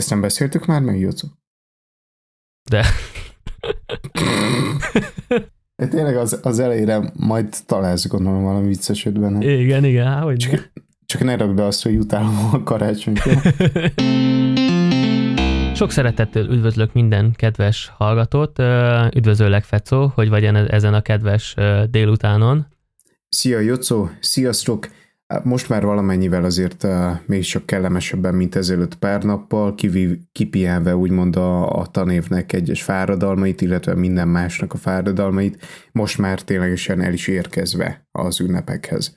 Ezt nem beszéltük már meg, Jocó? De. Tényleg az, az elejére majd találsz gondolom valami vicceset benne. Igen, igen, há, hogy csak, csak ne rakd be azt, hogy utálom a karácsonyt. Sok szeretettel üdvözlök minden kedves hallgatót. Üdvözöllek, Fecó, hogy vagy ezen a kedves délutánon. Szia, Jocó! Sziasztok! Most már valamennyivel azért uh, mégiscsak kellemesebben, mint ezelőtt pár nappal, kivív, kipihenve úgymond a, a tanévnek egyes fáradalmait, illetve minden másnak a fáradalmait, most már ténylegesen el is érkezve az ünnepekhez.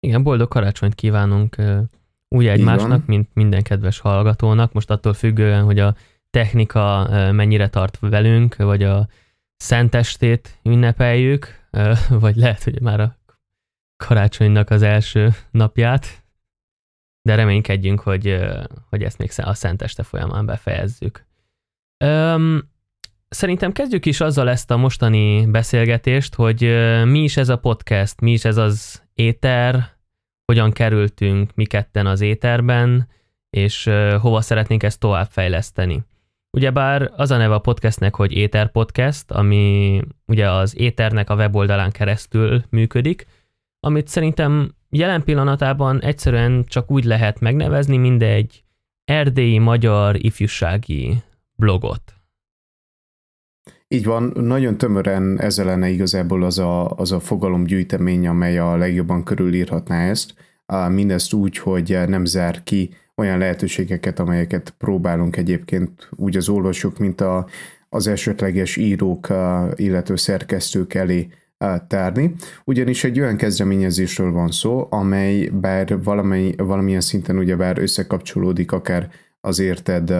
Igen, boldog karácsonyt kívánunk uh, úgy egymásnak, mint minden kedves hallgatónak, most attól függően, hogy a technika uh, mennyire tart velünk, vagy a szentestét ünnepeljük, vagy lehet, hogy már a karácsonynak az első napját, de reménykedjünk, hogy, hogy ezt még a Szenteste folyamán befejezzük. Öm, szerintem kezdjük is azzal ezt a mostani beszélgetést, hogy mi is ez a podcast, mi is ez az éter, hogyan kerültünk mi ketten az éterben, és hova szeretnénk ezt továbbfejleszteni. Ugyebár az a neve a podcastnek, hogy Éter Podcast, ami ugye az Éternek a weboldalán keresztül működik, amit szerintem jelen pillanatában egyszerűen csak úgy lehet megnevezni, mint egy erdélyi magyar ifjúsági blogot. Így van, nagyon tömören ezzel lenne igazából az a, az a fogalomgyűjtemény, amely a legjobban körülírhatná ezt. Mindezt úgy, hogy nem zár ki olyan lehetőségeket, amelyeket próbálunk egyébként úgy az olvasók, mint a, az esetleges írók, illetve szerkesztők elé tárni, ugyanis egy olyan kezdeményezésről van szó, amely bár valamely, valamilyen szinten ugyebár összekapcsolódik akár az érted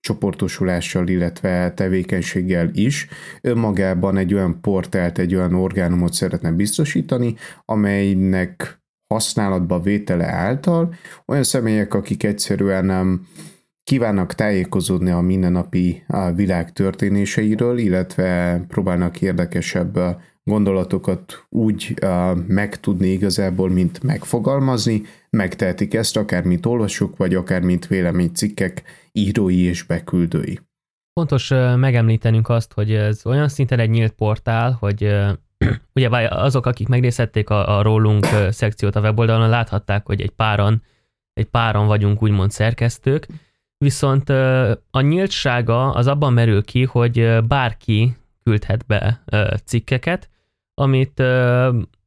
csoportosulással, illetve tevékenységgel is, önmagában egy olyan portált, egy olyan orgánumot szeretne biztosítani, amelynek használatba vétele által olyan személyek, akik egyszerűen nem kívánnak tájékozódni a mindennapi világ történéseiről, illetve próbálnak érdekesebb gondolatokat úgy uh, megtudni igazából, mint megfogalmazni, megtehetik ezt akár mint olvasók, vagy akár mint véleménycikkek írói és beküldői. Fontos uh, megemlítenünk azt, hogy ez olyan szinten egy nyílt portál, hogy uh, ugye azok, akik megnézhették a, a rólunk szekciót a weboldalon, láthatták, hogy egy páran, egy páran vagyunk úgymond szerkesztők, viszont a nyíltsága az abban merül ki, hogy bárki küldhet be cikkeket, amit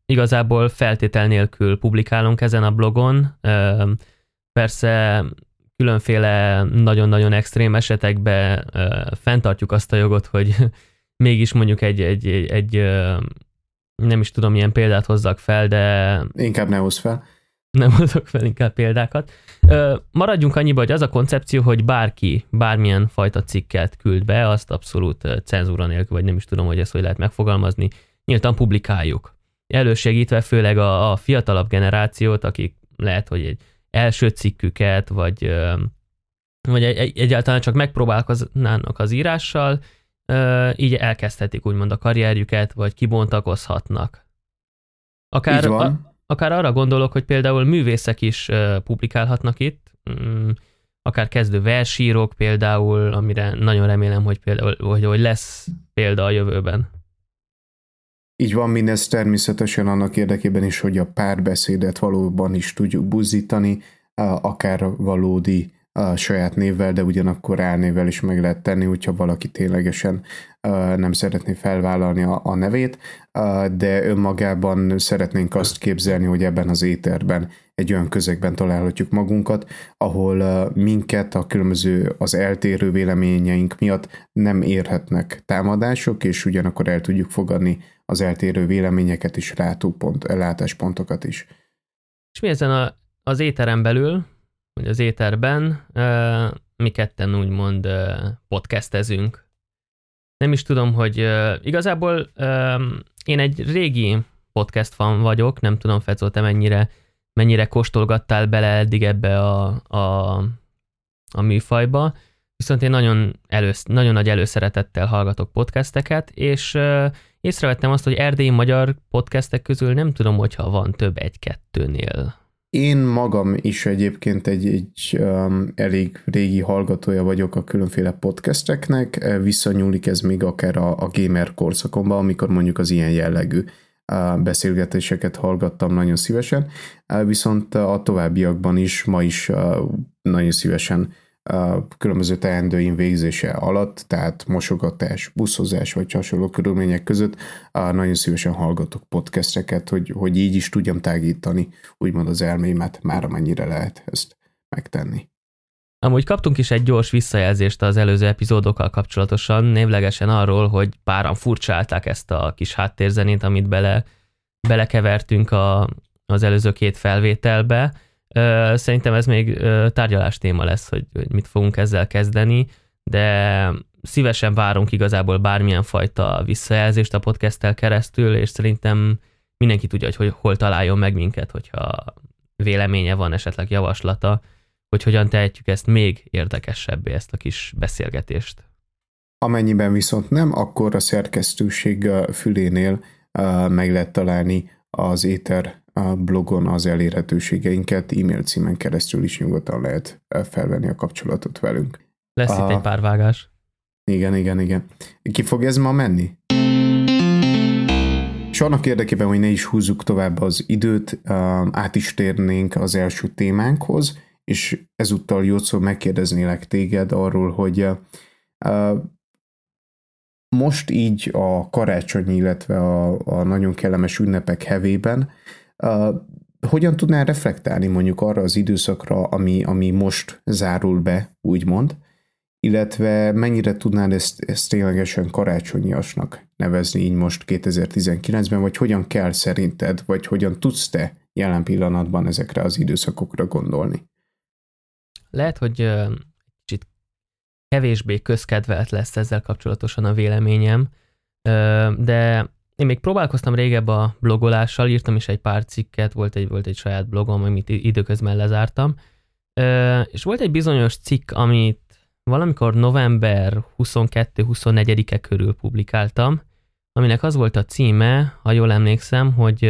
igazából feltétel nélkül publikálunk ezen a blogon. Persze különféle nagyon-nagyon extrém esetekben fenntartjuk azt a jogot, hogy mégis mondjuk egy, egy, egy, egy nem is tudom, milyen példát hozzak fel, de... Inkább ne hozz fel. Nem hozok fel inkább példákat. Maradjunk annyiba, hogy az a koncepció, hogy bárki bármilyen fajta cikket küld be, azt abszolút cenzúra nélkül, vagy nem is tudom, hogy ezt hogy lehet megfogalmazni, nyíltan publikáljuk. Elősegítve főleg a, a fiatalabb generációt, akik lehet, hogy egy első cikküket, vagy, vagy egy, egyáltalán csak megpróbálkoznának az írással, így elkezdhetik úgymond a karrierjüket, vagy kibontakozhatnak. Akár, a, akár arra gondolok, hogy például művészek is publikálhatnak itt, mm, akár kezdő versírók például, amire nagyon remélem, hogy például hogy, hogy lesz példa a jövőben. Így van mindez természetesen annak érdekében is, hogy a párbeszédet valóban is tudjuk buzdítani, akár valódi a saját névvel, de ugyanakkor álnévvel is meg lehet tenni, hogyha valaki ténylegesen nem szeretné felvállalni a, nevét, de önmagában szeretnénk azt képzelni, hogy ebben az éterben egy olyan közegben találhatjuk magunkat, ahol minket a különböző az eltérő véleményeink miatt nem érhetnek támadások, és ugyanakkor el tudjuk fogadni az eltérő véleményeket is, látópont, látáspontokat is. És mi ezen a, az éteren belül, vagy az éterben mi ketten úgymond podcastezünk. Nem is tudom, hogy igazából én egy régi podcast fan vagyok, nem tudom, Fecó, te mennyire, mennyire kóstolgattál bele eddig ebbe a, a, a műfajba, viszont én nagyon, elősz, nagyon nagy előszeretettel hallgatok podcasteket, és észrevettem azt, hogy erdélyi magyar podcastek közül nem tudom, hogyha van több egy-kettőnél. Én magam is egyébként egy, egy um, elég régi hallgatója vagyok a különféle podcasteknek, visszanyúlik ez még akár a, a gamer korszakomban, amikor mondjuk az ilyen jellegű uh, beszélgetéseket hallgattam nagyon szívesen, uh, viszont a továbbiakban is, ma is uh, nagyon szívesen a különböző teendőim végzése alatt, tehát mosogatás, buszozás vagy hasonló körülmények között nagyon szívesen hallgatok podcasteket, hogy, hogy így is tudjam tágítani úgymond az elmémet, már amennyire lehet ezt megtenni. Amúgy kaptunk is egy gyors visszajelzést az előző epizódokkal kapcsolatosan, névlegesen arról, hogy páran furcsálták ezt a kis háttérzenét, amit bele, belekevertünk a, az előző két felvételbe, Szerintem ez még tárgyalás téma lesz, hogy, mit fogunk ezzel kezdeni, de szívesen várunk igazából bármilyen fajta visszajelzést a podcasttel keresztül, és szerintem mindenki tudja, hogy hol találjon meg minket, hogyha véleménye van, esetleg javaslata, hogy hogyan tehetjük ezt még érdekesebbé, ezt a kis beszélgetést. Amennyiben viszont nem, akkor a szerkesztőség fülénél meg lehet találni az éter a blogon az elérhetőségeinket, e-mail címen keresztül is nyugodtan lehet felvenni a kapcsolatot velünk. Lesz a... itt egy pár vágás. Igen, igen, igen. Ki fog ez ma menni? És annak érdekében, hogy ne is húzzuk tovább az időt, át is térnénk az első témánkhoz, és ezúttal Jócó megkérdeznélek téged arról, hogy most így a karácsony, illetve a, a nagyon kellemes ünnepek hevében hogyan tudnál reflektálni mondjuk arra az időszakra, ami, ami most zárul be, úgymond, illetve mennyire tudnád ezt, ezt ténylegesen karácsonyiasnak nevezni így most 2019-ben, vagy hogyan kell szerinted, vagy hogyan tudsz te jelen pillanatban ezekre az időszakokra gondolni? Lehet, hogy kicsit kevésbé közkedvelt lesz ezzel kapcsolatosan a véleményem, de én még próbálkoztam régebb a blogolással, írtam is egy pár cikket, volt egy, volt egy saját blogom, amit időközben lezártam, és volt egy bizonyos cikk, amit valamikor november 22-24-e körül publikáltam, aminek az volt a címe, ha jól emlékszem, hogy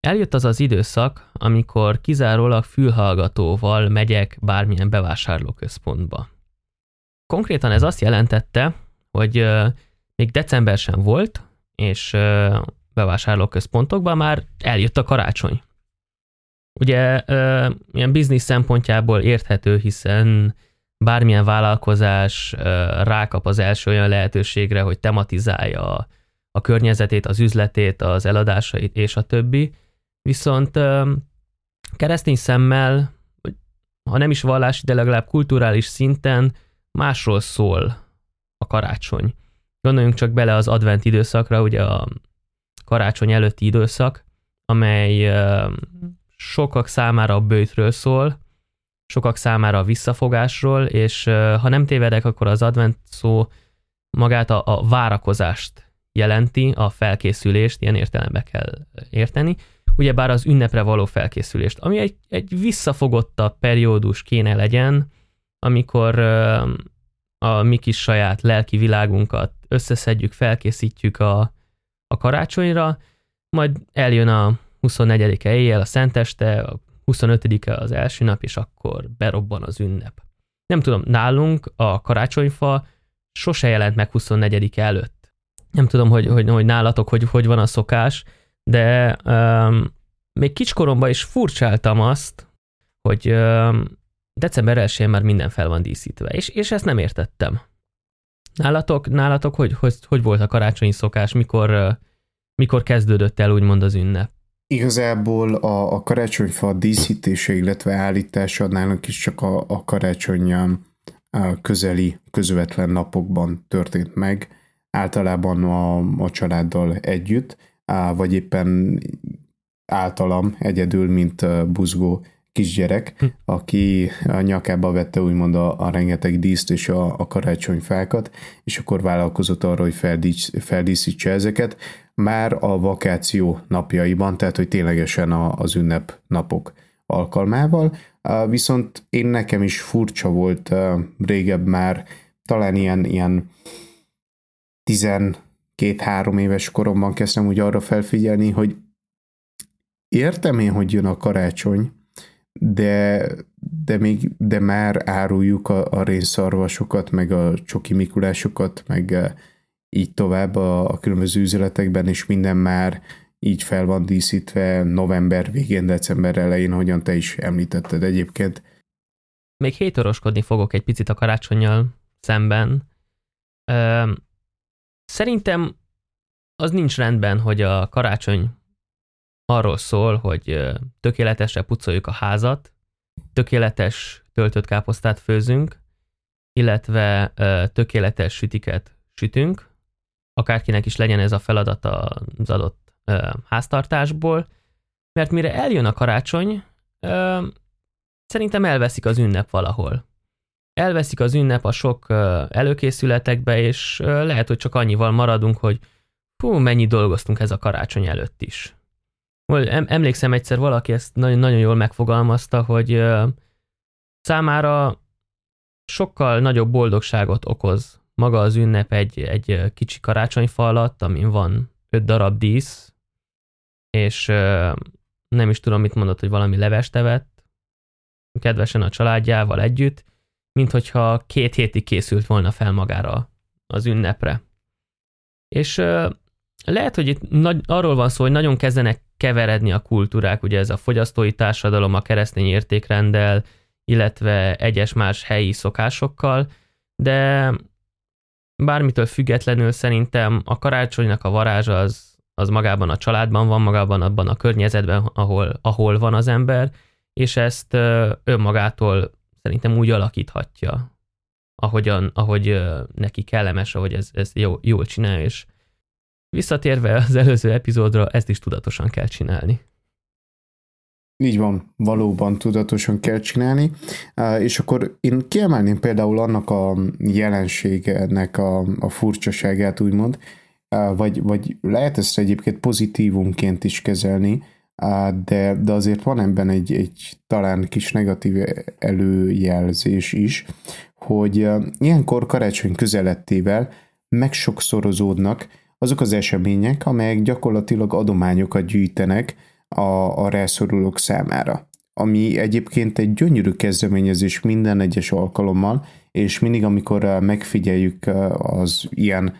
eljött az az időszak, amikor kizárólag fülhallgatóval megyek bármilyen bevásárlóközpontba. Konkrétan ez azt jelentette, hogy még december sem volt, és bevásárlóközpontokban már eljött a karácsony. Ugye ilyen biznisz szempontjából érthető, hiszen bármilyen vállalkozás rákap az első olyan lehetőségre, hogy tematizálja a környezetét, az üzletét, az eladásait és a többi. Viszont keresztény szemmel, ha nem is vallási, de legalább kulturális szinten másról szól a karácsony. Gondoljunk csak bele az advent időszakra, ugye a karácsony előtti időszak, amely sokak számára a bőtről szól, sokak számára a visszafogásról, és ha nem tévedek, akkor az advent szó magát a, a várakozást jelenti, a felkészülést, ilyen értelembe kell érteni, ugyebár az ünnepre való felkészülést, ami egy, egy visszafogottabb periódus kéne legyen, amikor a mi kis saját lelki világunkat összeszedjük, felkészítjük a, a karácsonyra, majd eljön a 24-e éjjel a Szenteste, a 25-e az első nap, és akkor berobban az ünnep. Nem tudom, nálunk a karácsonyfa sose jelent meg 24 előtt. Nem tudom, hogy, hogy, hogy nálatok hogy, hogy van a szokás, de um, még kicskoromban is furcsáltam azt, hogy um, december 1 már minden fel van díszítve, és, és ezt nem értettem. Nálatok, nálatok hogy, hogy, hogy volt a karácsonyi szokás, mikor, mikor kezdődött el úgymond az ünnep? Igazából a, a karácsonyfa díszítése, illetve állítása nálunk is csak a, a karácsony közeli, közvetlen napokban történt meg, általában a, a családdal együtt, vagy éppen általam egyedül, mint buzgó kisgyerek, hm. aki a nyakába vette úgymond a, a rengeteg díszt és a, a karácsonyfákat, és akkor vállalkozott arra, hogy feldísz, feldíszítse ezeket, már a vakáció napjaiban, tehát hogy ténylegesen a, az ünnep napok alkalmával, viszont én nekem is furcsa volt régebb már, talán ilyen, ilyen 12-3 éves koromban kezdtem úgy arra felfigyelni, hogy értem én, hogy jön a karácsony, de, de, még, de már áruljuk a, a rénszarvasokat, meg a csoki mikulásokat, meg eh, így tovább a, a különböző üzletekben, és minden már így fel van díszítve november végén, december elején, hogyan te is említetted egyébként. Még hétoroskodni fogok egy picit a karácsonyjal szemben. Ö, szerintem az nincs rendben, hogy a karácsony arról szól, hogy tökéletesre pucoljuk a házat, tökéletes töltött káposztát főzünk, illetve tökéletes sütiket sütünk, akárkinek is legyen ez a feladat az adott háztartásból, mert mire eljön a karácsony, szerintem elveszik az ünnep valahol. Elveszik az ünnep a sok előkészületekbe, és lehet, hogy csak annyival maradunk, hogy hú, mennyi dolgoztunk ez a karácsony előtt is. Emlékszem egyszer valaki ezt nagyon, nagyon jól megfogalmazta, hogy számára sokkal nagyobb boldogságot okoz maga az ünnep egy, egy kicsi karácsonyfa alatt, amin van öt darab dísz, és nem is tudom, mit mondott, hogy valami levest evett, kedvesen a családjával együtt, mint hogyha két hétig készült volna fel magára az ünnepre. És lehet, hogy itt nagy, arról van szó, hogy nagyon kezdenek keveredni a kultúrák, ugye ez a fogyasztói társadalom a keresztény értékrendel, illetve egyes más helyi szokásokkal, de bármitől függetlenül szerintem a karácsonynak a varázsa az, az magában a családban van, magában abban a környezetben, ahol, ahol van az ember, és ezt önmagától szerintem úgy alakíthatja, ahogyan, ahogy neki kellemes, ahogy ez, ez jó, jól csinál, és Visszatérve az előző epizódra, ezt is tudatosan kell csinálni. Így van, valóban tudatosan kell csinálni, és akkor én kiemelném például annak a jelenségenek a, a furcsaságát, úgymond, vagy, vagy lehet ezt egyébként pozitívumként is kezelni, de, de azért van ebben egy, egy talán kis negatív előjelzés is, hogy ilyenkor karácsony közelettével megsokszorozódnak azok az események, amelyek gyakorlatilag adományokat gyűjtenek a, a rászorulók számára. Ami egyébként egy gyönyörű kezdeményezés minden egyes alkalommal, és mindig, amikor uh, megfigyeljük uh, az ilyen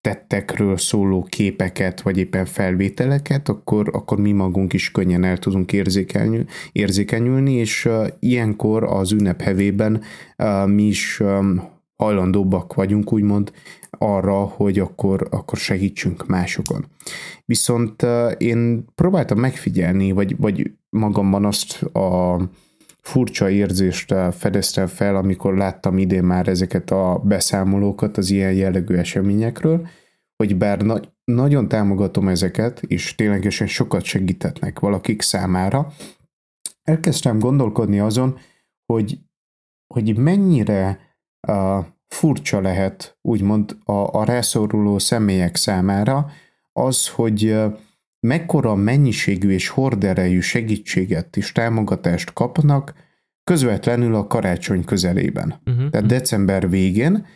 tettekről szóló képeket, vagy éppen felvételeket, akkor, akkor mi magunk is könnyen el tudunk érzékelni, érzékenyülni, és uh, ilyenkor az ünnep hevében uh, mi is um, hajlandóbbak vagyunk úgymond arra, hogy akkor, akkor segítsünk másokon. Viszont én próbáltam megfigyelni, vagy, vagy magamban azt a furcsa érzést fedeztem fel, amikor láttam idén már ezeket a beszámolókat az ilyen jellegű eseményekről, hogy bár na- nagyon támogatom ezeket, és ténylegesen sokat segítetnek valakik számára, elkezdtem gondolkodni azon, hogy, hogy mennyire uh, furcsa lehet, úgymond a, a rászoruló személyek számára az, hogy mekkora mennyiségű és horderejű segítséget és támogatást kapnak közvetlenül a karácsony közelében. Uh-huh. Tehát december végén,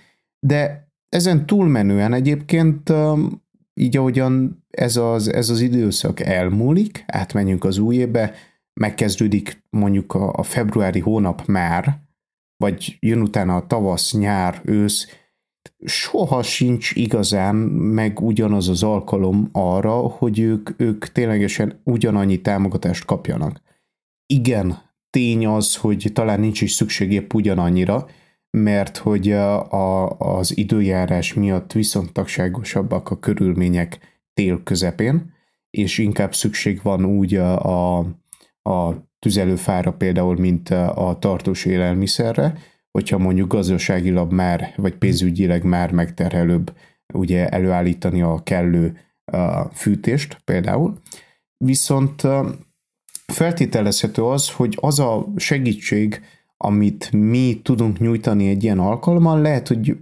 de ezen túlmenően egyébként így ahogyan ez az, ez az időszak elmúlik, átmenjünk az új évbe, megkezdődik mondjuk a, a februári hónap már, vagy jön utána a tavasz, nyár, ősz, soha sincs igazán meg ugyanaz az alkalom arra, hogy ők, ők ténylegesen ugyanannyi támogatást kapjanak. Igen, tény az, hogy talán nincs is szükség épp ugyanannyira, mert hogy a, az időjárás miatt viszontagságosabbak a körülmények tél közepén, és inkább szükség van úgy a, a, a tüzelőfára például, mint a tartós élelmiszerre, hogyha mondjuk gazdaságilag már, vagy pénzügyileg már megterhelőbb ugye előállítani a kellő fűtést például. Viszont feltételezhető az, hogy az a segítség, amit mi tudunk nyújtani egy ilyen alkalommal, lehet, hogy,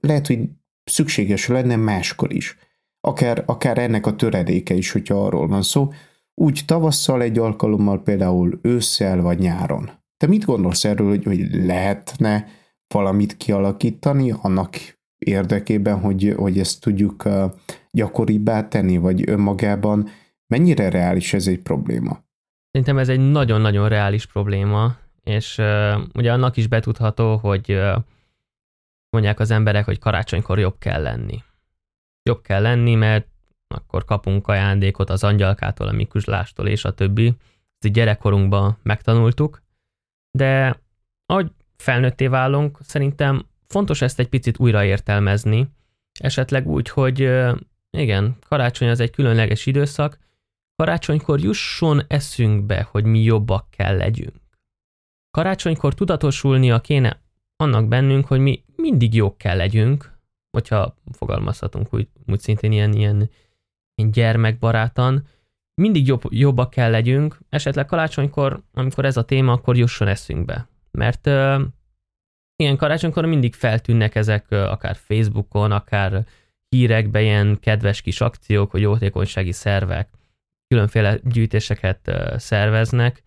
lehet, hogy szükséges lenne máskor is. Akár, akár ennek a töredéke is, hogyha arról van szó, úgy tavasszal egy alkalommal, például ősszel vagy nyáron. Te mit gondolsz erről, hogy, hogy lehetne valamit kialakítani annak érdekében, hogy, hogy ezt tudjuk gyakoribbá tenni, vagy önmagában mennyire reális ez egy probléma? Szerintem ez egy nagyon-nagyon reális probléma, és uh, ugye annak is betudható, hogy uh, mondják az emberek, hogy karácsonykor jobb kell lenni. Jobb kell lenni, mert akkor kapunk ajándékot az angyalkától, a Mikuslástól és a többi. Ezt gyerekkorunkban megtanultuk, de ahogy felnőtté válunk, szerintem fontos ezt egy picit újraértelmezni, esetleg úgy, hogy igen, karácsony az egy különleges időszak, karácsonykor jusson eszünkbe, hogy mi jobbak kell legyünk. Karácsonykor tudatosulnia kéne annak bennünk, hogy mi mindig jók kell legyünk, hogyha fogalmazhatunk úgy, úgy szintén ilyen, ilyen, gyermekbarátan, mindig jobb, jobbak kell legyünk, esetleg karácsonykor, amikor ez a téma, akkor jusson eszünkbe. Mert uh, ilyen karácsonykor mindig feltűnnek ezek uh, akár Facebookon, akár hírekben ilyen kedves kis akciók, hogy jótékonysági szervek különféle gyűjtéseket uh, szerveznek,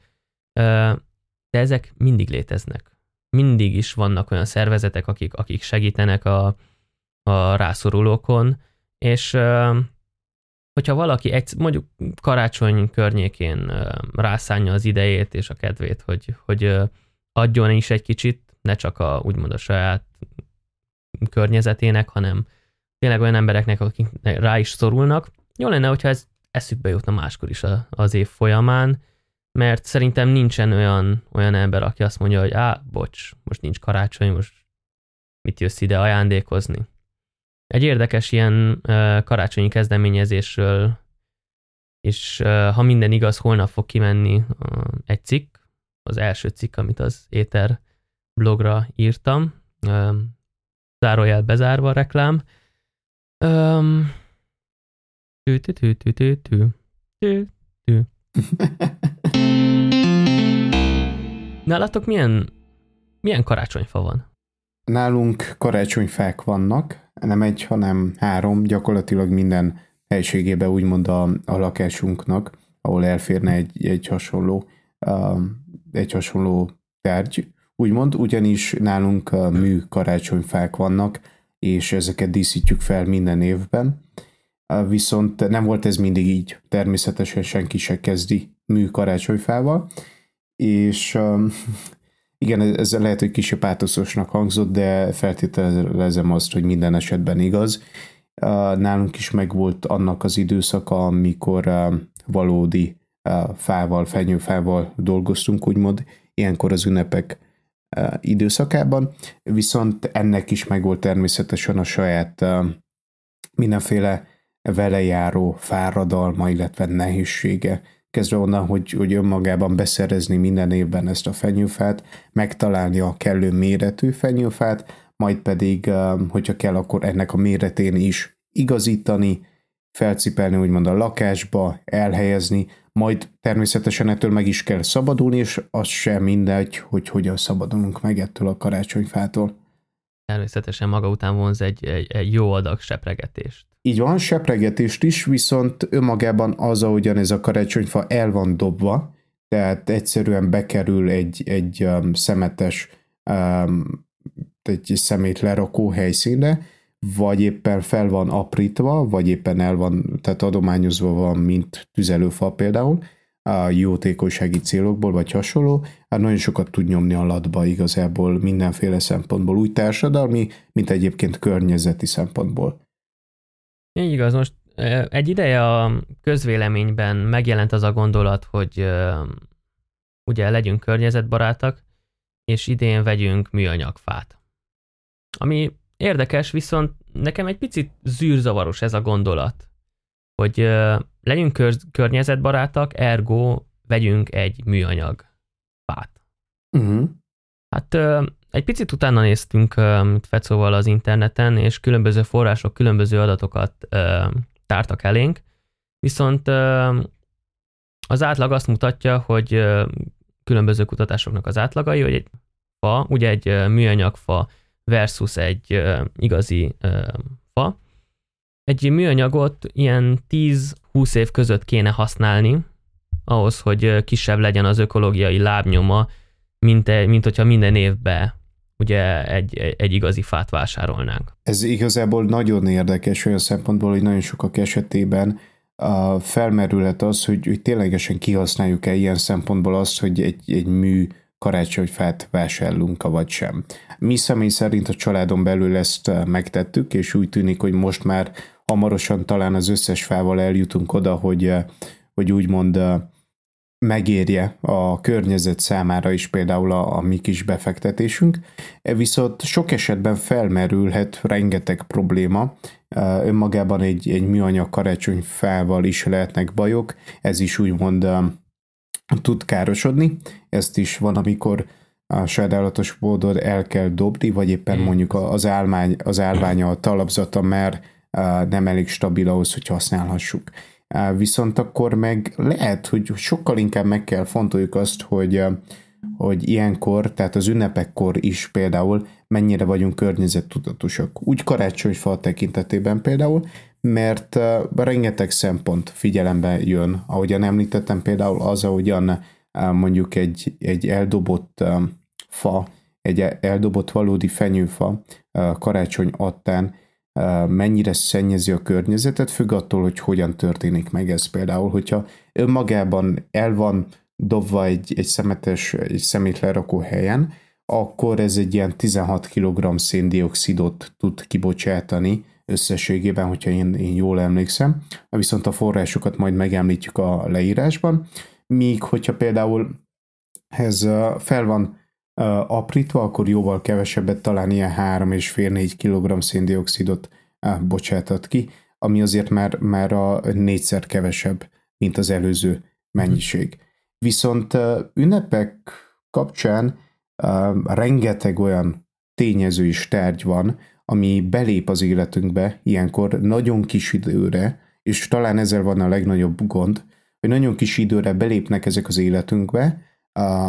uh, de ezek mindig léteznek. Mindig is vannak olyan szervezetek, akik, akik segítenek a, a rászorulókon, és uh, hogyha valaki egy, mondjuk karácsony környékén rászánja az idejét és a kedvét, hogy, hogy adjon is egy kicsit, ne csak a, úgymond a saját környezetének, hanem tényleg olyan embereknek, akik rá is szorulnak. Jó lenne, hogyha ez eszükbe jutna máskor is az év folyamán, mert szerintem nincsen olyan, olyan ember, aki azt mondja, hogy á, bocs, most nincs karácsony, most mit jössz ide ajándékozni. Egy érdekes ilyen karácsonyi kezdeményezésről, és ha minden igaz, holnap fog kimenni egy cikk, az első cikk, amit az Éter blogra írtam, zárójel bezárva a reklám. Tű, tű, tű, tű, tű, tű, tű, tű. Nálatok milyen, milyen karácsonyfa van? Nálunk karácsonyfák vannak, nem egy, hanem három, gyakorlatilag minden helységében úgymond a, a lakásunknak, ahol elférne egy, egy hasonló uh, egy hasonló tárgy, úgymond, ugyanis nálunk uh, mű karácsonyfák vannak, és ezeket díszítjük fel minden évben. Uh, viszont nem volt ez mindig így, természetesen senki se kezdi mű karácsonyfával, és igen, ez lehet, hogy kicsit pátoszosnak hangzott, de feltételezem azt, hogy minden esetben igaz. Nálunk is megvolt annak az időszaka, amikor valódi fával, fenyőfával dolgoztunk, úgymond, ilyenkor az ünnepek időszakában, viszont ennek is megvolt természetesen a saját mindenféle velejáró fáradalma, illetve nehézsége kezdve onnan, hogy, hogy önmagában beszerezni minden évben ezt a fenyőfát, megtalálni a kellő méretű fenyőfát, majd pedig, hogyha kell, akkor ennek a méretén is igazítani, felcipelni úgymond a lakásba, elhelyezni, majd természetesen ettől meg is kell szabadulni, és az sem mindegy, hogy hogyan szabadulunk meg ettől a karácsonyfától. Természetesen maga után vonz egy, egy, egy jó adag sepregetést. Így van, sepregetést is, viszont önmagában az, ahogyan ez a karácsonyfa el van dobva, tehát egyszerűen bekerül egy, egy um, szemetes, um, egy szemét lerakó helyszínre, vagy éppen fel van aprítva, vagy éppen el van, tehát adományozva van, mint tüzelőfa például, a jótékonysági célokból, vagy hasonló, hát nagyon sokat tud nyomni a latba igazából mindenféle szempontból, úgy társadalmi, mint egyébként környezeti szempontból. Így igaz, most egy ideje a közvéleményben megjelent az a gondolat, hogy ugye legyünk környezetbarátak, és idén vegyünk műanyagfát. Ami érdekes, viszont nekem egy picit zűrzavaros ez a gondolat, hogy legyünk kör- környezetbarátak, ergo vegyünk egy műanyag fát. Uh-huh. Hát egy picit utána néztünk Fecóval az interneten, és különböző források különböző adatokat tártak elénk, viszont az átlag azt mutatja, hogy különböző kutatásoknak az átlagai, hogy egy fa, ugye egy műanyag fa versus egy igazi fa, egy műanyagot ilyen 10-20 év között kéne használni, ahhoz, hogy kisebb legyen az ökológiai lábnyoma, mint, mint hogyha minden évben ugye egy, egy igazi fát vásárolnánk. Ez igazából nagyon érdekes olyan szempontból, hogy nagyon sokak esetében felmerülhet az, hogy, hogy ténylegesen kihasználjuk-e ilyen szempontból azt, hogy egy, egy mű karácsonyfát vásárlunk, vagy sem. Mi személy szerint a családon belül ezt megtettük, és úgy tűnik, hogy most már hamarosan talán az összes fával eljutunk oda, hogy, hogy úgymond megérje a környezet számára is például a, a mi kis befektetésünk, e viszont sok esetben felmerülhet rengeteg probléma, önmagában egy, egy műanyag karácsonyfával is lehetnek bajok, ez is úgymond tud károsodni, ezt is van, amikor a sajnálatos módon el kell dobni, vagy éppen hmm. mondjuk az, állmány, az állványa, a talapzata már nem elég stabil ahhoz, hogy használhassuk. Viszont akkor meg lehet, hogy sokkal inkább meg kell fontoljuk azt, hogy, hogy ilyenkor, tehát az ünnepekkor is például mennyire vagyunk környezettudatosak. Úgy karácsonyfa tekintetében például, mert rengeteg szempont figyelembe jön. Ahogyan említettem például az, ahogyan mondjuk egy, egy eldobott fa, egy eldobott valódi fenyőfa karácsony attán mennyire szennyezi a környezetet, függ attól, hogy hogyan történik meg ez például. Hogyha önmagában el van dobva egy, egy szemetes, egy szemétlerakó helyen, akkor ez egy ilyen 16 kg széndiokszidot tud kibocsátani összességében, hogyha én, én jól emlékszem. Viszont a forrásokat majd megemlítjük a leírásban. Míg hogyha például ez fel van aprítva, akkor jóval kevesebbet, talán ilyen 3,5-4 kg széndiokszidot bocsátat ki, ami azért már, már a négyszer kevesebb, mint az előző mennyiség. Viszont ünnepek kapcsán rengeteg olyan tényező is tárgy van, ami belép az életünkbe ilyenkor nagyon kis időre, és talán ezzel van a legnagyobb gond, hogy nagyon kis időre belépnek ezek az életünkbe,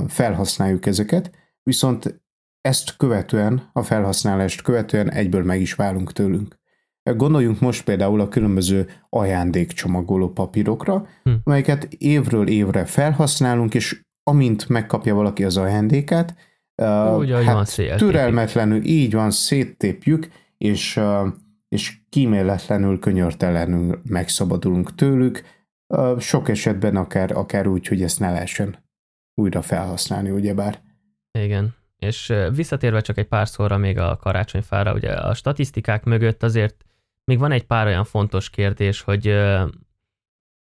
felhasználjuk ezeket, viszont ezt követően, a felhasználást követően egyből meg is válunk tőlünk. Gondoljunk most például a különböző ajándékcsomagoló papírokra, hm. amelyeket évről évre felhasználunk, és amint megkapja valaki az ajándékát, úgy, hát van, türelmetlenül így van, széttépjük, és, és kíméletlenül, könyörtelenül megszabadulunk tőlük, sok esetben akár, akár úgy, hogy ezt ne lehessen újra felhasználni, ugyebár. Igen. És visszatérve csak egy pár szóra még a karácsonyfára, ugye a statisztikák mögött azért még van egy pár olyan fontos kérdés, hogy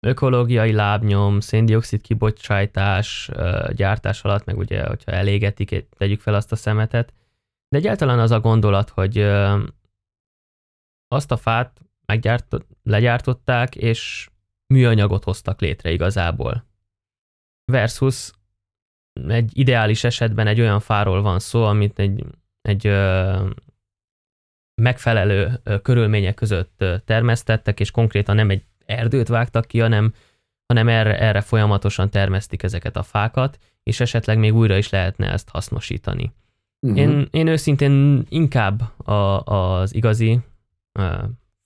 ökológiai lábnyom, széndiokszid kibocsátás, gyártás alatt, meg ugye, hogyha elégetik, tegyük fel azt a szemetet, de egyáltalán az a gondolat, hogy azt a fát meggyárt, legyártották, és műanyagot hoztak létre igazából. Versus egy ideális esetben egy olyan fáról van szó, amit egy, egy ö, megfelelő ö, körülmények között ö, termesztettek, és konkrétan nem egy erdőt vágtak ki, hanem, hanem erre, erre folyamatosan termesztik ezeket a fákat, és esetleg még újra is lehetne ezt hasznosítani. Uh-huh. Én, én őszintén inkább a, az igazi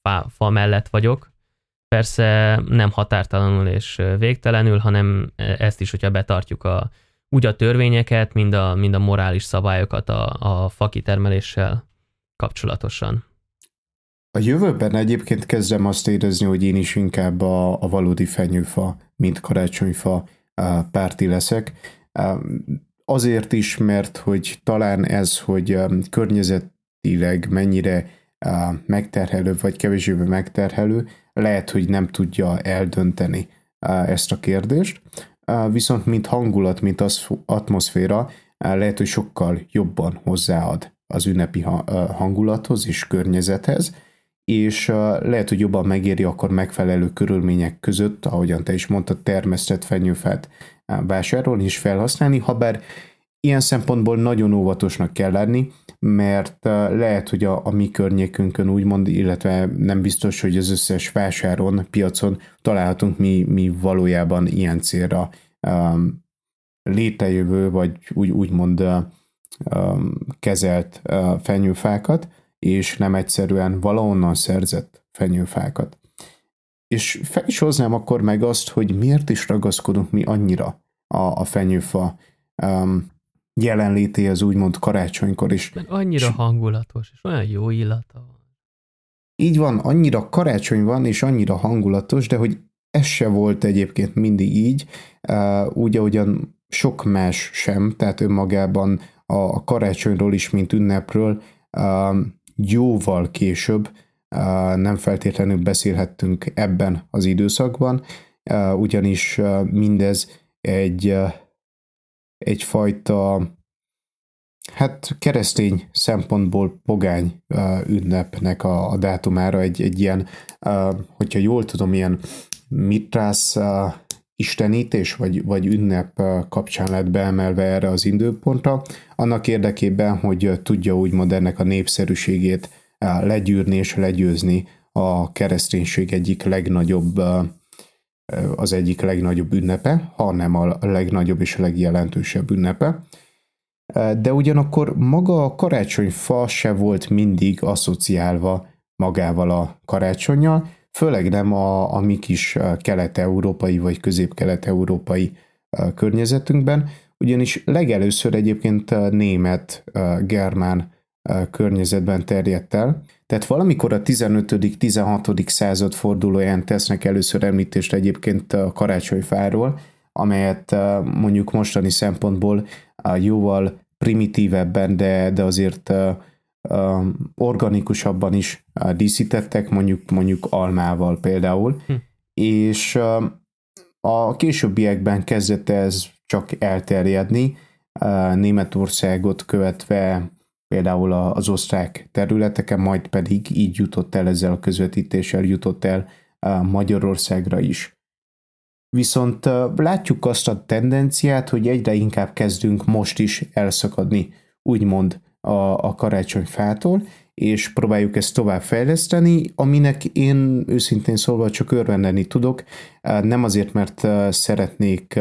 fa, fa mellett vagyok, persze nem határtalanul és végtelenül, hanem ezt is, hogyha betartjuk a, úgy a törvényeket, mind a, mind a morális szabályokat a, a fakitermeléssel kapcsolatosan. A jövőben egyébként kezdem azt érezni, hogy én is inkább a, a valódi fenyőfa, mint karácsonyfa párti leszek. Azért is, mert hogy talán ez, hogy környezetileg mennyire megterhelő, vagy kevésbé megterhelő, lehet, hogy nem tudja eldönteni ezt a kérdést viszont mint hangulat, mint az atmoszféra lehet, hogy sokkal jobban hozzáad az ünnepi hangulathoz és környezethez, és lehet, hogy jobban megéri akkor megfelelő körülmények között, ahogyan te is mondtad, termesztett fenyőfát vásárolni és felhasználni, ha bár ilyen szempontból nagyon óvatosnak kell lenni, mert lehet, hogy a, a mi környékünkön úgymond, illetve nem biztos, hogy az összes vásáron, piacon találhatunk mi, mi valójában ilyen célra um, létejövő, vagy úgy, úgymond um, kezelt uh, fenyőfákat, és nem egyszerűen valahonnan szerzett fenyőfákat. És fel is hoznám akkor meg azt, hogy miért is ragaszkodunk mi annyira a, a fenyőfa um, jelenlétéhez úgymond karácsonykor is. Meg annyira és hangulatos, és olyan jó illata van. Így van, annyira karácsony van, és annyira hangulatos, de hogy ez se volt egyébként mindig így, úgy, ahogyan sok más sem, tehát önmagában a karácsonyról is, mint ünnepről jóval később nem feltétlenül beszélhettünk ebben az időszakban, ugyanis mindez egy egyfajta hát keresztény szempontból pogány ünnepnek a, a dátumára egy, egy ilyen, hogyha jól tudom, ilyen mitrász istenítés vagy, vagy ünnep kapcsán lett beemelve erre az időpontra, annak érdekében, hogy tudja úgymond ennek a népszerűségét legyűrni és legyőzni a kereszténység egyik legnagyobb az egyik legnagyobb ünnepe, ha nem a legnagyobb és a legjelentősebb ünnepe. De ugyanakkor maga a karácsonyfa se volt mindig asszociálva magával a karácsonyjal, főleg nem a, a mi kis kelet-európai vagy közép-kelet-európai környezetünkben, ugyanis legelőször egyébként német, germán környezetben terjedt el. Tehát valamikor a 15.-16. század fordulóján tesznek először említést egyébként a karácsonyfáról, amelyet mondjuk mostani szempontból jóval primitívebben, de, de azért organikusabban is díszítettek, mondjuk, mondjuk almával például, hm. és a későbbiekben kezdett ez csak elterjedni, Németországot követve például az osztrák területeken, majd pedig így jutott el ezzel a közvetítéssel, jutott el Magyarországra is. Viszont látjuk azt a tendenciát, hogy egyre inkább kezdünk most is elszakadni, úgymond a, a karácsonyfától, és próbáljuk ezt tovább fejleszteni, aminek én őszintén szólva csak örvendeni tudok, nem azért, mert szeretnék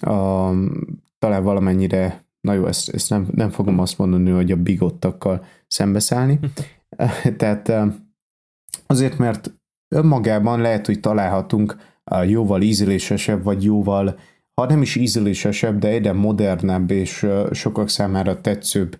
a, talán valamennyire na jó, ezt, ezt nem, nem fogom azt mondani, hogy a bigottakkal szembeszállni. Tehát azért, mert önmagában lehet, hogy találhatunk jóval ízlésesebb, vagy jóval, ha nem is ízlésesebb, de egyre modernebb és sokak számára tetszőbb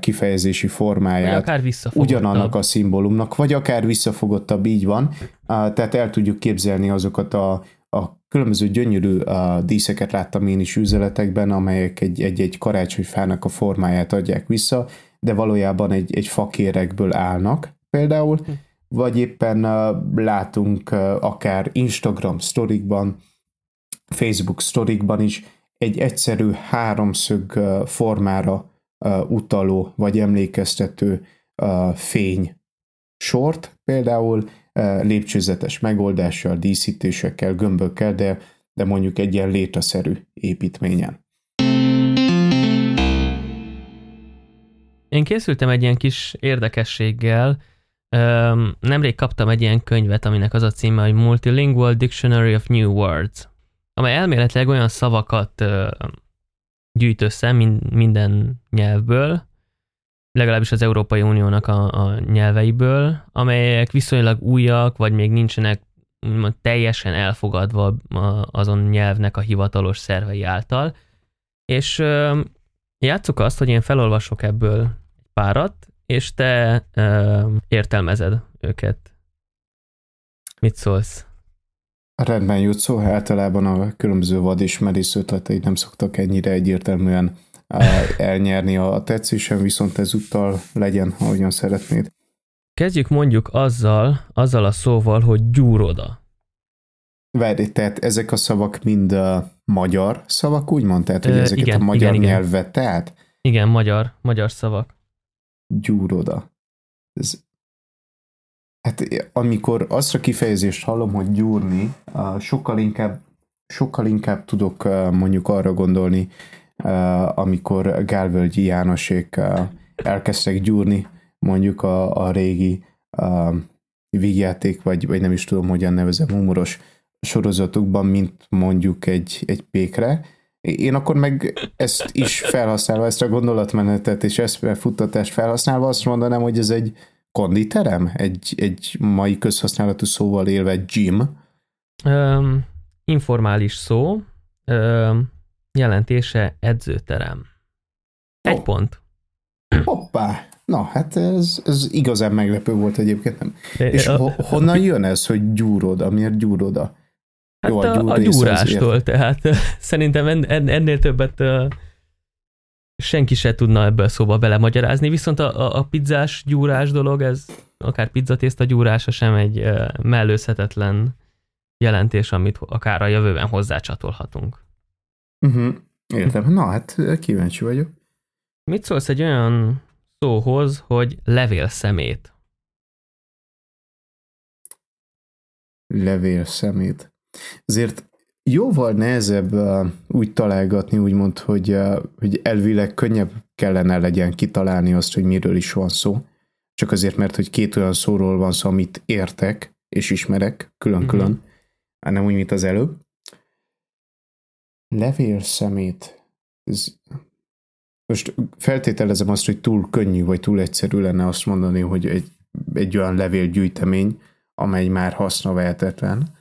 kifejezési formáját. Vagy akár Ugyanannak a szimbólumnak, vagy akár visszafogottabb, így van. Tehát el tudjuk képzelni azokat a, a különböző gyönyörű uh, díszeket láttam én is üzletekben, amelyek egy-egy karácsonyfának a formáját adják vissza, de valójában egy, egy fakérekből állnak például, hm. vagy éppen uh, látunk uh, akár Instagram sztorikban, Facebook sztorikban is egy egyszerű háromszög uh, formára utaló vagy emlékeztető fény sort például, lépcsőzetes megoldással, díszítésekkel, gömbökkel, de, de mondjuk egy ilyen létaszerű építményen. Én készültem egy ilyen kis érdekességgel. Nemrég kaptam egy ilyen könyvet, aminek az a címe, hogy Multilingual Dictionary of New Words, amely elméletileg olyan szavakat gyűjt össze minden nyelvből, legalábbis az Európai Uniónak a, a nyelveiből, amelyek viszonylag újak, vagy még nincsenek teljesen elfogadva azon nyelvnek a hivatalos szervei által. És ö, játsszuk azt, hogy én felolvasok ebből párat, és te ö, értelmezed őket. Mit szólsz? Rendben jut szó, általában a különböző vadismerész ötletei nem szoktak ennyire egyértelműen elnyerni a tetszésem, viszont ezúttal legyen, ahogyan szeretnéd. Kezdjük mondjuk azzal, azzal a szóval, hogy gyúroda. Várj, tehát ezek a szavak mind a magyar szavak, úgymond? Tehát, hogy ezeket igen, a magyar igen, nyelv vette át? Igen, magyar, magyar szavak. Gyúroda. Ez, hát amikor azt a kifejezést hallom, hogy gyúrni, sokkal inkább, sokkal inkább tudok mondjuk arra gondolni, amikor Gálvölgyi Jánosék elkezdtek gyúrni mondjuk a, a régi vígjáték, vagy, vagy nem is tudom, hogyan nevezem, humoros sorozatokban, mint mondjuk egy, egy pékre. Én akkor meg ezt is felhasználva, ezt a gondolatmenetet és ezt a futtatást felhasználva azt mondanám, hogy ez egy konditerem? Egy, egy mai közhasználatú szóval élve gym? Um, informális szó. Um, jelentése edzőterem. Egy oh. pont. Hoppá! Na, hát ez, ez igazán meglepő volt egyébként. Nem. És ho, honnan jön ez, hogy gyúroda? Miért gyúroda? Hát Jó, a, gyúr a gyúrástól, tehát szerintem ennél többet senki se tudna ebből szóba belemagyarázni, viszont a, a, a pizzás gyúrás dolog, ez akár pizzatészta gyúrása sem egy mellőzhetetlen jelentés, amit akár a jövőben hozzácsatolhatunk. Uh-huh. Értem. Na hát kíváncsi vagyok. Mit szólsz egy olyan szóhoz, hogy levél szemét? Levél szemét. Azért jóval nehezebb uh, úgy találgatni, úgymond, hogy, uh, hogy elvileg könnyebb kellene legyen kitalálni azt, hogy miről is van szó. Csak azért, mert hogy két olyan szóról van szó, amit értek és ismerek külön-külön, mm-hmm. nem úgy, mint az előbb. Levél szemét. Ez... Most feltételezem azt, hogy túl könnyű vagy túl egyszerű lenne azt mondani, hogy egy, egy olyan levélgyűjtemény, amely már hasznavehetetlen.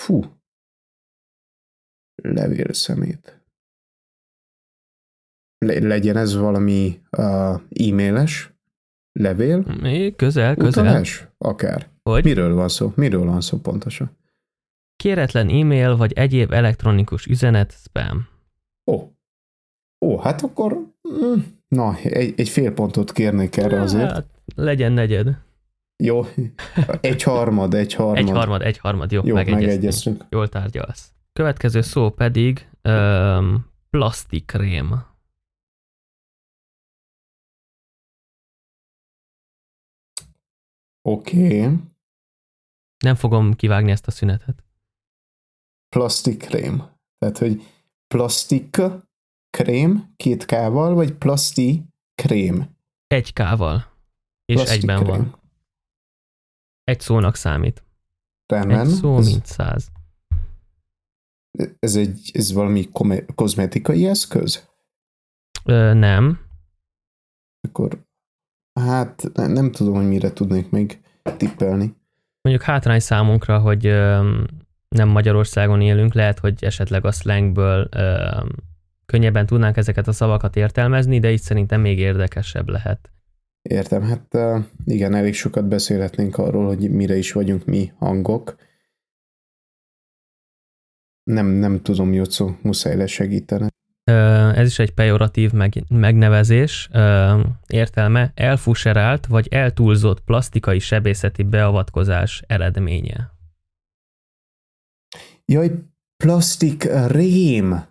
Fú, levélszemét. Le- legyen ez valami uh, e-mailes levél? Még közel, közel. Utalás? Akár. Hogy? Miről van szó? Miről van szó pontosan? Kéretlen e-mail vagy egyéb elektronikus üzenet spam. Ó. Ó, hát akkor mm, na, egy, egy fél pontot kérnék erre azért. Hát, legyen negyed. Jó, egy harmad, egy harmad. Egy harmad, egy harmad, jó, jó megegyeztünk. Jól tárgyalsz. Következő szó pedig um, plastikrém. Oké. Okay. Nem fogom kivágni ezt a szünetet. Plastikrém. Tehát, hogy plastik krém két kával, vagy plasti krém? Egy kával. És plastik egyben krém. van. Egy szónak számít. Rendben. Egy szó, ez... mint száz. Ez egy, ez valami kozmetikai eszköz? Ö, nem. Akkor, hát nem, nem tudom, hogy mire tudnék még tippelni. Mondjuk hátrány számunkra, hogy ö, nem Magyarországon élünk, lehet, hogy esetleg a slangből ö, könnyebben tudnánk ezeket a szavakat értelmezni, de itt szerintem még érdekesebb lehet. Értem, hát igen, elég sokat beszélhetnénk arról, hogy mire is vagyunk mi hangok, nem, nem tudom, Jocó, muszáj lesegíteni. Ez is egy pejoratív meg, megnevezés. Értelme elfuserált vagy eltúlzott plastikai sebészeti beavatkozás eredménye. Jaj, plastik rém!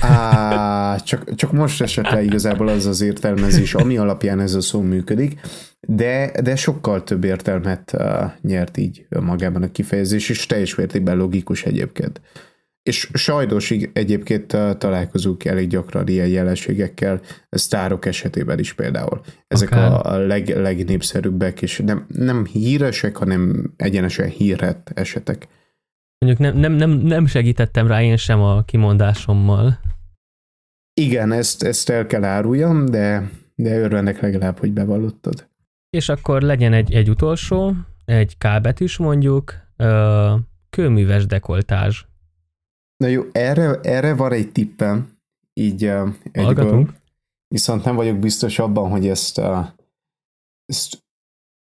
Á, csak, csak most esett le igazából az az értelmezés, ami alapján ez a szó működik, de, de sokkal több értelmet uh, nyert így magában a kifejezés, és teljes mértékben logikus egyébként. És sajnos egyébként találkozunk elég gyakran ilyen jelenségekkel, sztárok esetében is például. Ezek okay. a leg, legnépszerűbbek, és nem, nem híresek, hanem egyenesen hírhet esetek. Mondjuk nem, nem, nem, nem segítettem rá én sem a kimondásommal. Igen, ezt, ezt el kell áruljam, de, de örvendek legalább, hogy bevallottad. És akkor legyen egy, egy utolsó, egy kábet is mondjuk, kőműves dekoltázs. Na jó, erre, erre van egy tippem, így egyből. Viszont nem vagyok biztos abban, hogy ezt, ezt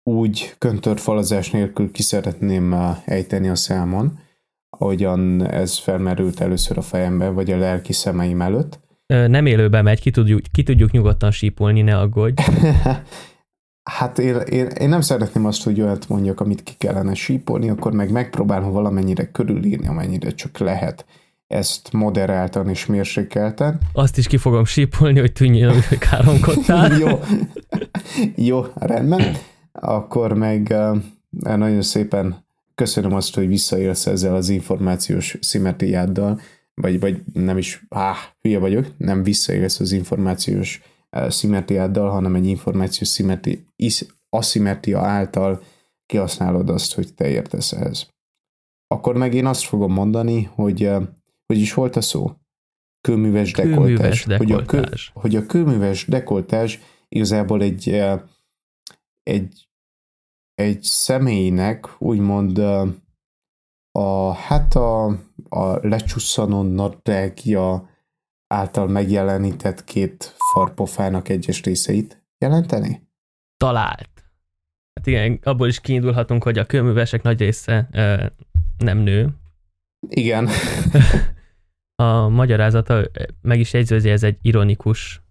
úgy köntörfalazás nélkül ki szeretném ejteni a számon, ahogyan ez felmerült először a fejembe, vagy a lelki szemeim előtt. Nem élőben megy, ki tudjuk, ki tudjuk nyugodtan sípolni, ne aggódj. hát én, én, én nem szeretném azt, hogy olyat mondjak, amit ki kellene sípolni, akkor meg megpróbálom valamennyire körülírni, amennyire csak lehet ezt moderáltan és mérsékelten. Azt is ki fogom sípolni, hogy tűnjön, hogy káromkodtál. Jó. Jó, rendben. Akkor meg nagyon szépen köszönöm azt, hogy visszaélsz ezzel az információs szimetriáddal, vagy, vagy nem is, áh, hülye vagyok, nem visszaélsz az információs uh, szimetriáddal, hanem egy információs szimetri, is, aszimetria által kihasználod azt, hogy te értesz ehhez. Akkor meg én azt fogom mondani, hogy uh, hogy is volt a szó? Kőműves dekoltás. dekoltás. Hogy, a kő, hogy a kőműves dekoltás igazából egy, eh, egy, egy személynek úgymond a, hát a, a lecsusszanó nadrágja által megjelenített két farpofának egyes részeit jelenteni? Talált. Hát igen, abból is kiindulhatunk, hogy a kőművesek nagy része nem nő. Igen. A magyarázata meg is jegyzőzi, ez egy ironikus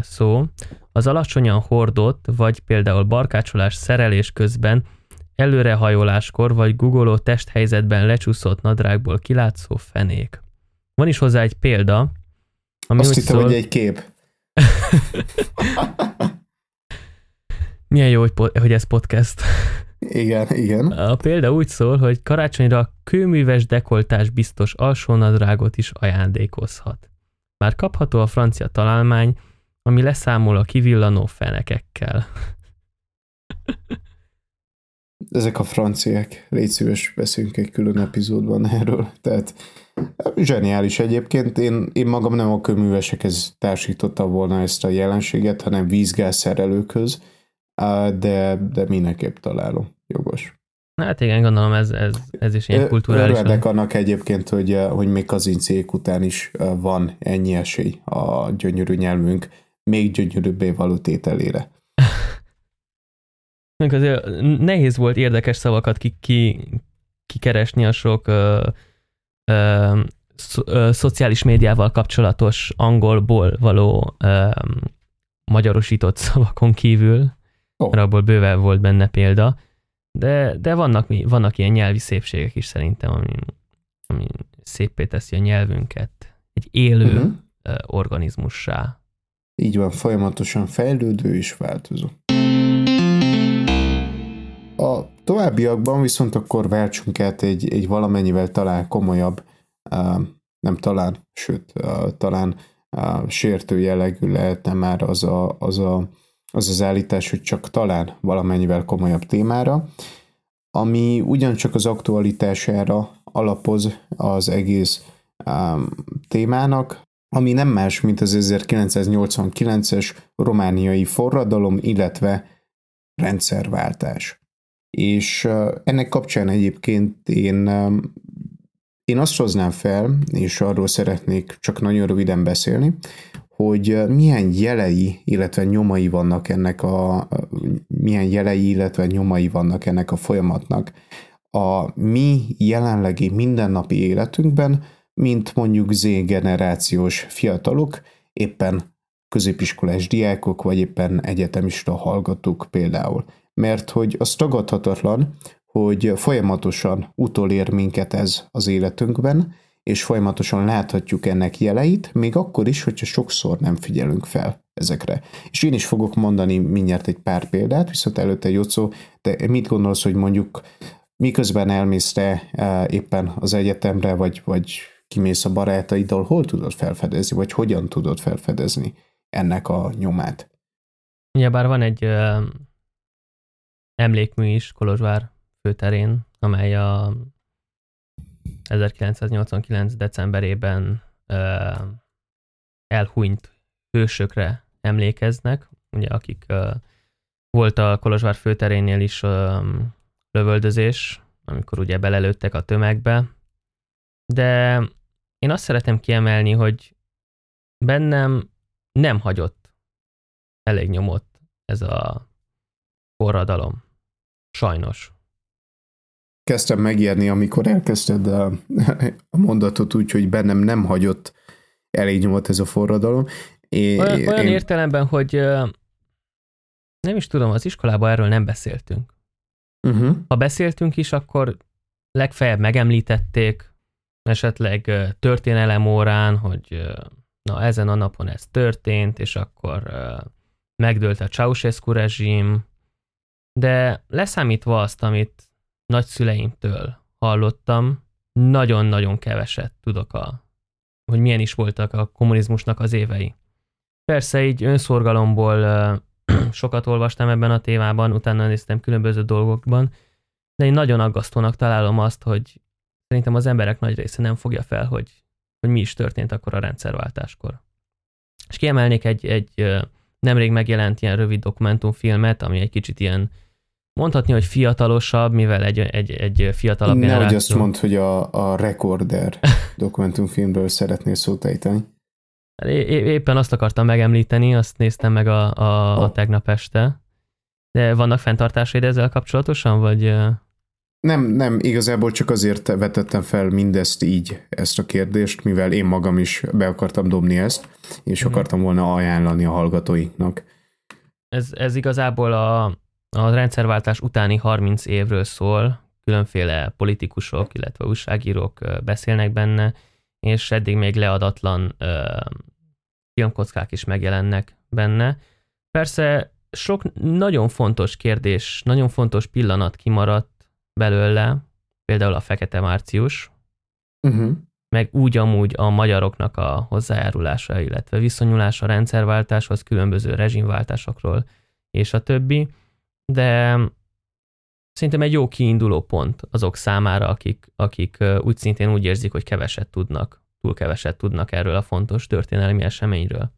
szó. Az alacsonyan hordott, vagy például barkácsolás szerelés közben előrehajoláskor vagy gugoló testhelyzetben lecsúszott nadrágból kilátszó fenék. Van is hozzá egy példa, ami Azt hittem, szól... hogy egy kép. Milyen jó, hogy, po- hogy ez podcast. Igen, igen. A példa úgy szól, hogy karácsonyra kőműves dekoltás biztos alsónadrágot is ajándékozhat. Már kapható a francia találmány, ami leszámol a kivillanó fenekekkel. Ezek a franciák, légy szíves, beszélünk egy külön epizódban erről. Tehát zseniális egyébként. Én, én magam nem a kőművesekhez társítottam volna ezt a jelenséget, hanem vízgázszerelőkhöz de, de mindenképp találom. Jogos. Hát igen, gondolom ez, ez, ez is ilyen kulturális. Örvendek annak egyébként, hogy, hogy még kazincék után is van ennyi esély a gyönyörű nyelvünk még gyönyörűbbé való tételére. azért nehéz volt érdekes szavakat ki, ki, kikeresni a sok ö, ö, szo, ö, szociális médiával kapcsolatos angolból való ö, magyarosított szavakon kívül oh. mert abból bőven volt benne példa, de, de vannak, vannak ilyen nyelvi szépségek is szerintem, ami, ami szépé teszi a nyelvünket egy élő uh-huh. organizmussá. Így van, folyamatosan fejlődő és változó. A továbbiakban viszont akkor váltsunk át egy, egy valamennyivel talán komolyabb, nem talán, sőt, talán sértő jellegű lehetne már az a, az a az az állítás, hogy csak talán valamennyivel komolyabb témára, ami ugyancsak az aktualitására alapoz az egész témának, ami nem más, mint az 1989-es romániai forradalom, illetve rendszerváltás. És ennek kapcsán egyébként én, én azt hoznám fel, és arról szeretnék csak nagyon röviden beszélni, hogy milyen jelei, illetve nyomai vannak ennek a, milyen jelei, illetve nyomai vannak ennek a folyamatnak a mi jelenlegi mindennapi életünkben, mint mondjuk Z generációs fiatalok, éppen középiskolás diákok, vagy éppen egyetemista hallgatók például. Mert hogy az tagadhatatlan, hogy folyamatosan utolér minket ez az életünkben, és folyamatosan láthatjuk ennek jeleit, még akkor is, hogyha sokszor nem figyelünk fel ezekre. És én is fogok mondani mindjárt egy pár példát, viszont előtte Jocó, te mit gondolsz, hogy mondjuk miközben elmész te e, éppen az egyetemre, vagy, vagy kimész a barátaiddal, hol tudod felfedezni, vagy hogyan tudod felfedezni ennek a nyomát? bár van egy ö, emlékmű is Kolozsvár főterén, amely a 1989. decemberében uh, elhunyt hősökre emlékeznek, ugye akik uh, volt a Kolozsvár főterénél is uh, lövöldözés, amikor ugye belelőttek a tömegbe, de én azt szeretem kiemelni, hogy bennem nem hagyott elég nyomot ez a forradalom. Sajnos kezdtem megijedni, amikor elkezdted a, a mondatot úgy, hogy bennem nem hagyott elég nyomot ez a forradalom. É, olyan, olyan én... értelemben, hogy nem is tudom, az iskolában erről nem beszéltünk. Uh-huh. Ha beszéltünk is, akkor legfeljebb megemlítették, esetleg történelem órán, hogy na ezen a napon ez történt, és akkor megdőlt a Ceausescu rezsim, de leszámítva azt, amit nagyszüleimtől hallottam, nagyon-nagyon keveset tudok a, hogy milyen is voltak a kommunizmusnak az évei. Persze így önszorgalomból sokat olvastam ebben a témában, utána néztem különböző dolgokban, de én nagyon aggasztónak találom azt, hogy szerintem az emberek nagy része nem fogja fel, hogy, hogy mi is történt akkor a rendszerváltáskor. És kiemelnék egy, egy nemrég megjelent ilyen rövid dokumentumfilmet, ami egy kicsit ilyen mondhatni, hogy fiatalosabb, mivel egy, egy, egy fiatalabb Nehogy generáció. azt mondd, hogy a, a Recorder dokumentumfilmről szeretnél szót ejteni. É, éppen azt akartam megemlíteni, azt néztem meg a, a, oh. a tegnap este. De vannak fenntartásaid ezzel kapcsolatosan, vagy... Nem, nem, igazából csak azért vetettem fel mindezt így, ezt a kérdést, mivel én magam is be akartam dobni ezt, és hmm. akartam volna ajánlani a hallgatóinknak. Ez, ez igazából a, a rendszerváltás utáni 30 évről szól, különféle politikusok, illetve újságírók beszélnek benne, és eddig még leadatlan ö, filmkockák is megjelennek benne. Persze sok nagyon fontos kérdés, nagyon fontos pillanat kimaradt belőle, például a Fekete Március, uh-huh. meg úgy amúgy a magyaroknak a hozzájárulása, illetve viszonyulása a rendszerváltáshoz, különböző rezsimváltásokról, és a többi, de szerintem egy jó kiinduló pont azok számára, akik, akik úgy szintén úgy érzik, hogy keveset tudnak, túl keveset tudnak erről a fontos történelmi eseményről.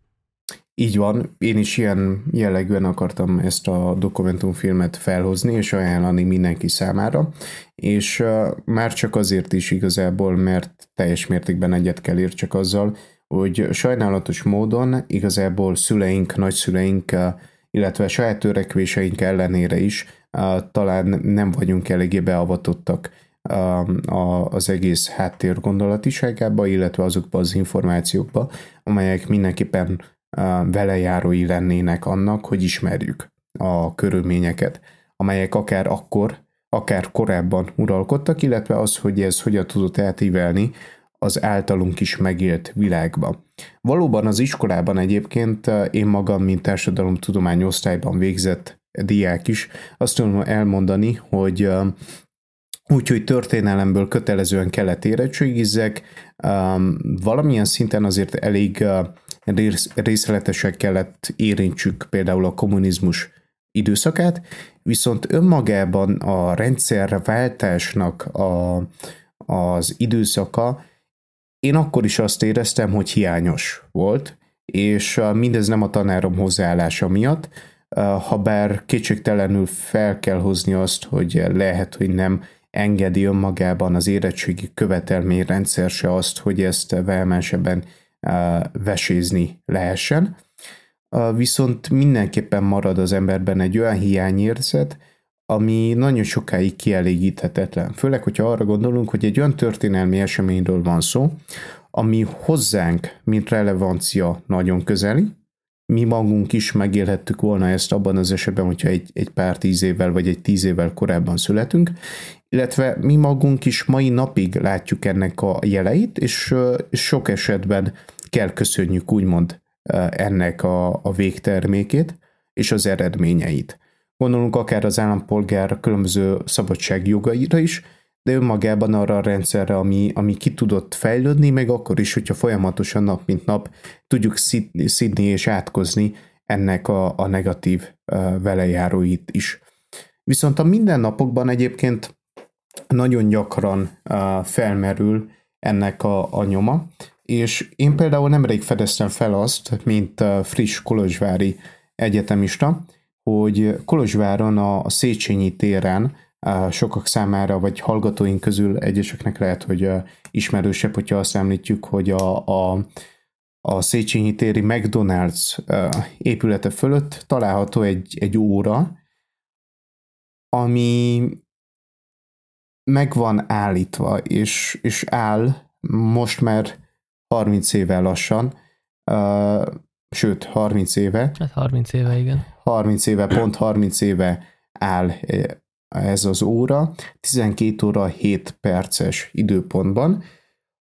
Így van, én is ilyen jellegűen akartam ezt a dokumentumfilmet felhozni és ajánlani mindenki számára, és már csak azért is igazából, mert teljes mértékben egyet kell értsek azzal, hogy sajnálatos módon igazából szüleink, nagyszüleink, illetve saját törekvéseink ellenére is talán nem vagyunk eléggé beavatottak az egész háttér gondolatiságába, illetve azokba az információkba, amelyek mindenképpen velejárói lennének annak, hogy ismerjük a körülményeket, amelyek akár akkor, akár korábban uralkodtak, illetve az, hogy ez hogyan tudott átívelni az általunk is megélt világba. Valóban az iskolában egyébként én magam, mint társadalomtudomány osztályban végzett diák is, azt tudom elmondani, hogy úgyhogy történelemből kötelezően kellett érettségizzek, valamilyen szinten azért elég részletesek kellett érintsük például a kommunizmus időszakát, viszont önmagában a rendszerváltásnak a, az időszaka én akkor is azt éreztem, hogy hiányos volt, és mindez nem a tanárom hozzáállása miatt, ha bár kétségtelenül fel kell hozni azt, hogy lehet, hogy nem engedi önmagában az érettségi követelményrendszer se azt, hogy ezt vehemensebben vesézni lehessen. Viszont mindenképpen marad az emberben egy olyan hiányérzet, ami nagyon sokáig kielégíthetetlen. Főleg, hogyha arra gondolunk, hogy egy olyan történelmi eseményről van szó, ami hozzánk, mint relevancia nagyon közeli, mi magunk is megélhettük volna ezt abban az esetben, hogyha egy, egy pár tíz évvel vagy egy tíz évvel korábban születünk, illetve mi magunk is mai napig látjuk ennek a jeleit, és, sok esetben kell köszönjük úgymond ennek a, a végtermékét és az eredményeit. Gondolunk akár az állampolgár különböző szabadságjogaira is, de önmagában arra a rendszerre, ami, ami ki tudott fejlődni, meg akkor is, hogyha folyamatosan nap mint nap tudjuk szidni és átkozni ennek a, a negatív velejáróit is. Viszont a mindennapokban egyébként nagyon gyakran felmerül ennek a, a nyoma, és én például nemrég fedeztem fel azt, mint friss kolozsvári egyetemista, hogy Kolozsváron a Széchenyi téren sokak számára, vagy hallgatóink közül egyeseknek lehet, hogy ismerősebb, hogyha azt említjük, hogy a, a, a Széchenyi téri McDonald's épülete fölött található egy, egy óra, ami meg van állítva, és, és áll most már 30 éve lassan, uh, sőt, 30 éve. Hát 30 éve, igen. 30 éve, pont 30 éve áll ez az óra, 12 óra 7 perces időpontban,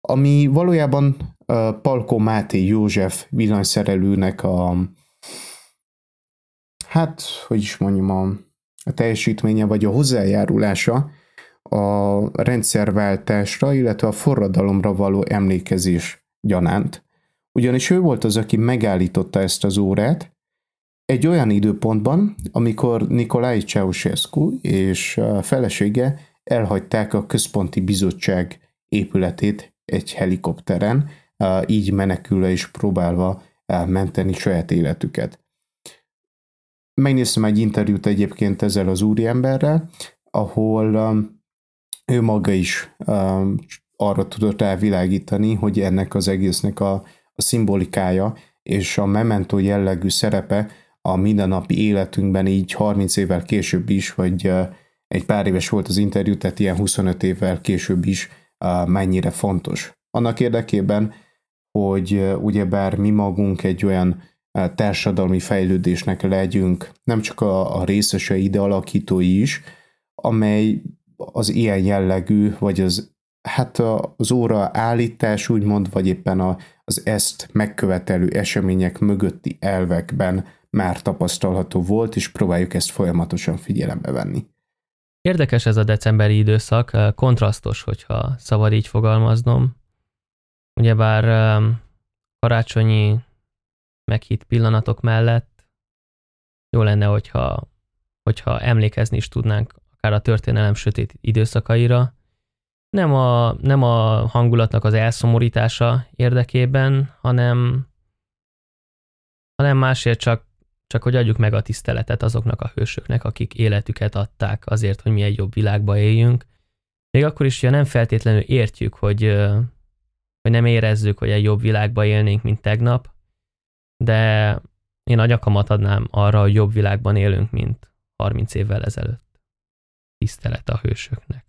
ami valójában uh, Palko Máté József villanyszerelőnek a hát, hogy is mondjam, a, a teljesítménye vagy a hozzájárulása a rendszerváltásra, illetve a forradalomra való emlékezés gyanánt. Ugyanis ő volt az, aki megállította ezt az órát, egy olyan időpontban, amikor Nikolai Ceausescu és a felesége elhagyták a központi bizottság épületét egy helikopteren, így menekülve és próbálva menteni saját életüket. Megnéztem egy interjút egyébként ezzel az úriemberrel, ahol ő maga is arra tudott elvilágítani, hogy ennek az egésznek a, a szimbolikája és a memento jellegű szerepe a mindennapi életünkben így 30 évvel később is, vagy egy pár éves volt az interjú, tehát ilyen 25 évvel később is mennyire fontos. Annak érdekében, hogy ugyebár mi magunk egy olyan társadalmi fejlődésnek legyünk, nem csak a, a részesei, ide alakítói is, amely az ilyen jellegű, vagy az, hát az óra állítás úgymond, vagy éppen a, az ezt megkövetelő események mögötti elvekben már tapasztalható volt, és próbáljuk ezt folyamatosan figyelembe venni. Érdekes ez a decemberi időszak, kontrasztos, hogyha szabad így fogalmaznom. Ugyebár karácsonyi meghitt pillanatok mellett jó lenne, hogyha, hogyha emlékezni is tudnánk akár a történelem sötét időszakaira, nem a, nem a hangulatnak az elszomorítása érdekében, hanem, hanem másért csak, csak, hogy adjuk meg a tiszteletet azoknak a hősöknek, akik életüket adták azért, hogy mi egy jobb világba éljünk. Még akkor is, hogy nem feltétlenül értjük, hogy, hogy nem érezzük, hogy egy jobb világba élnénk, mint tegnap, de én a nyakamat adnám arra, hogy jobb világban élünk, mint 30 évvel ezelőtt. Tisztelet a hősöknek.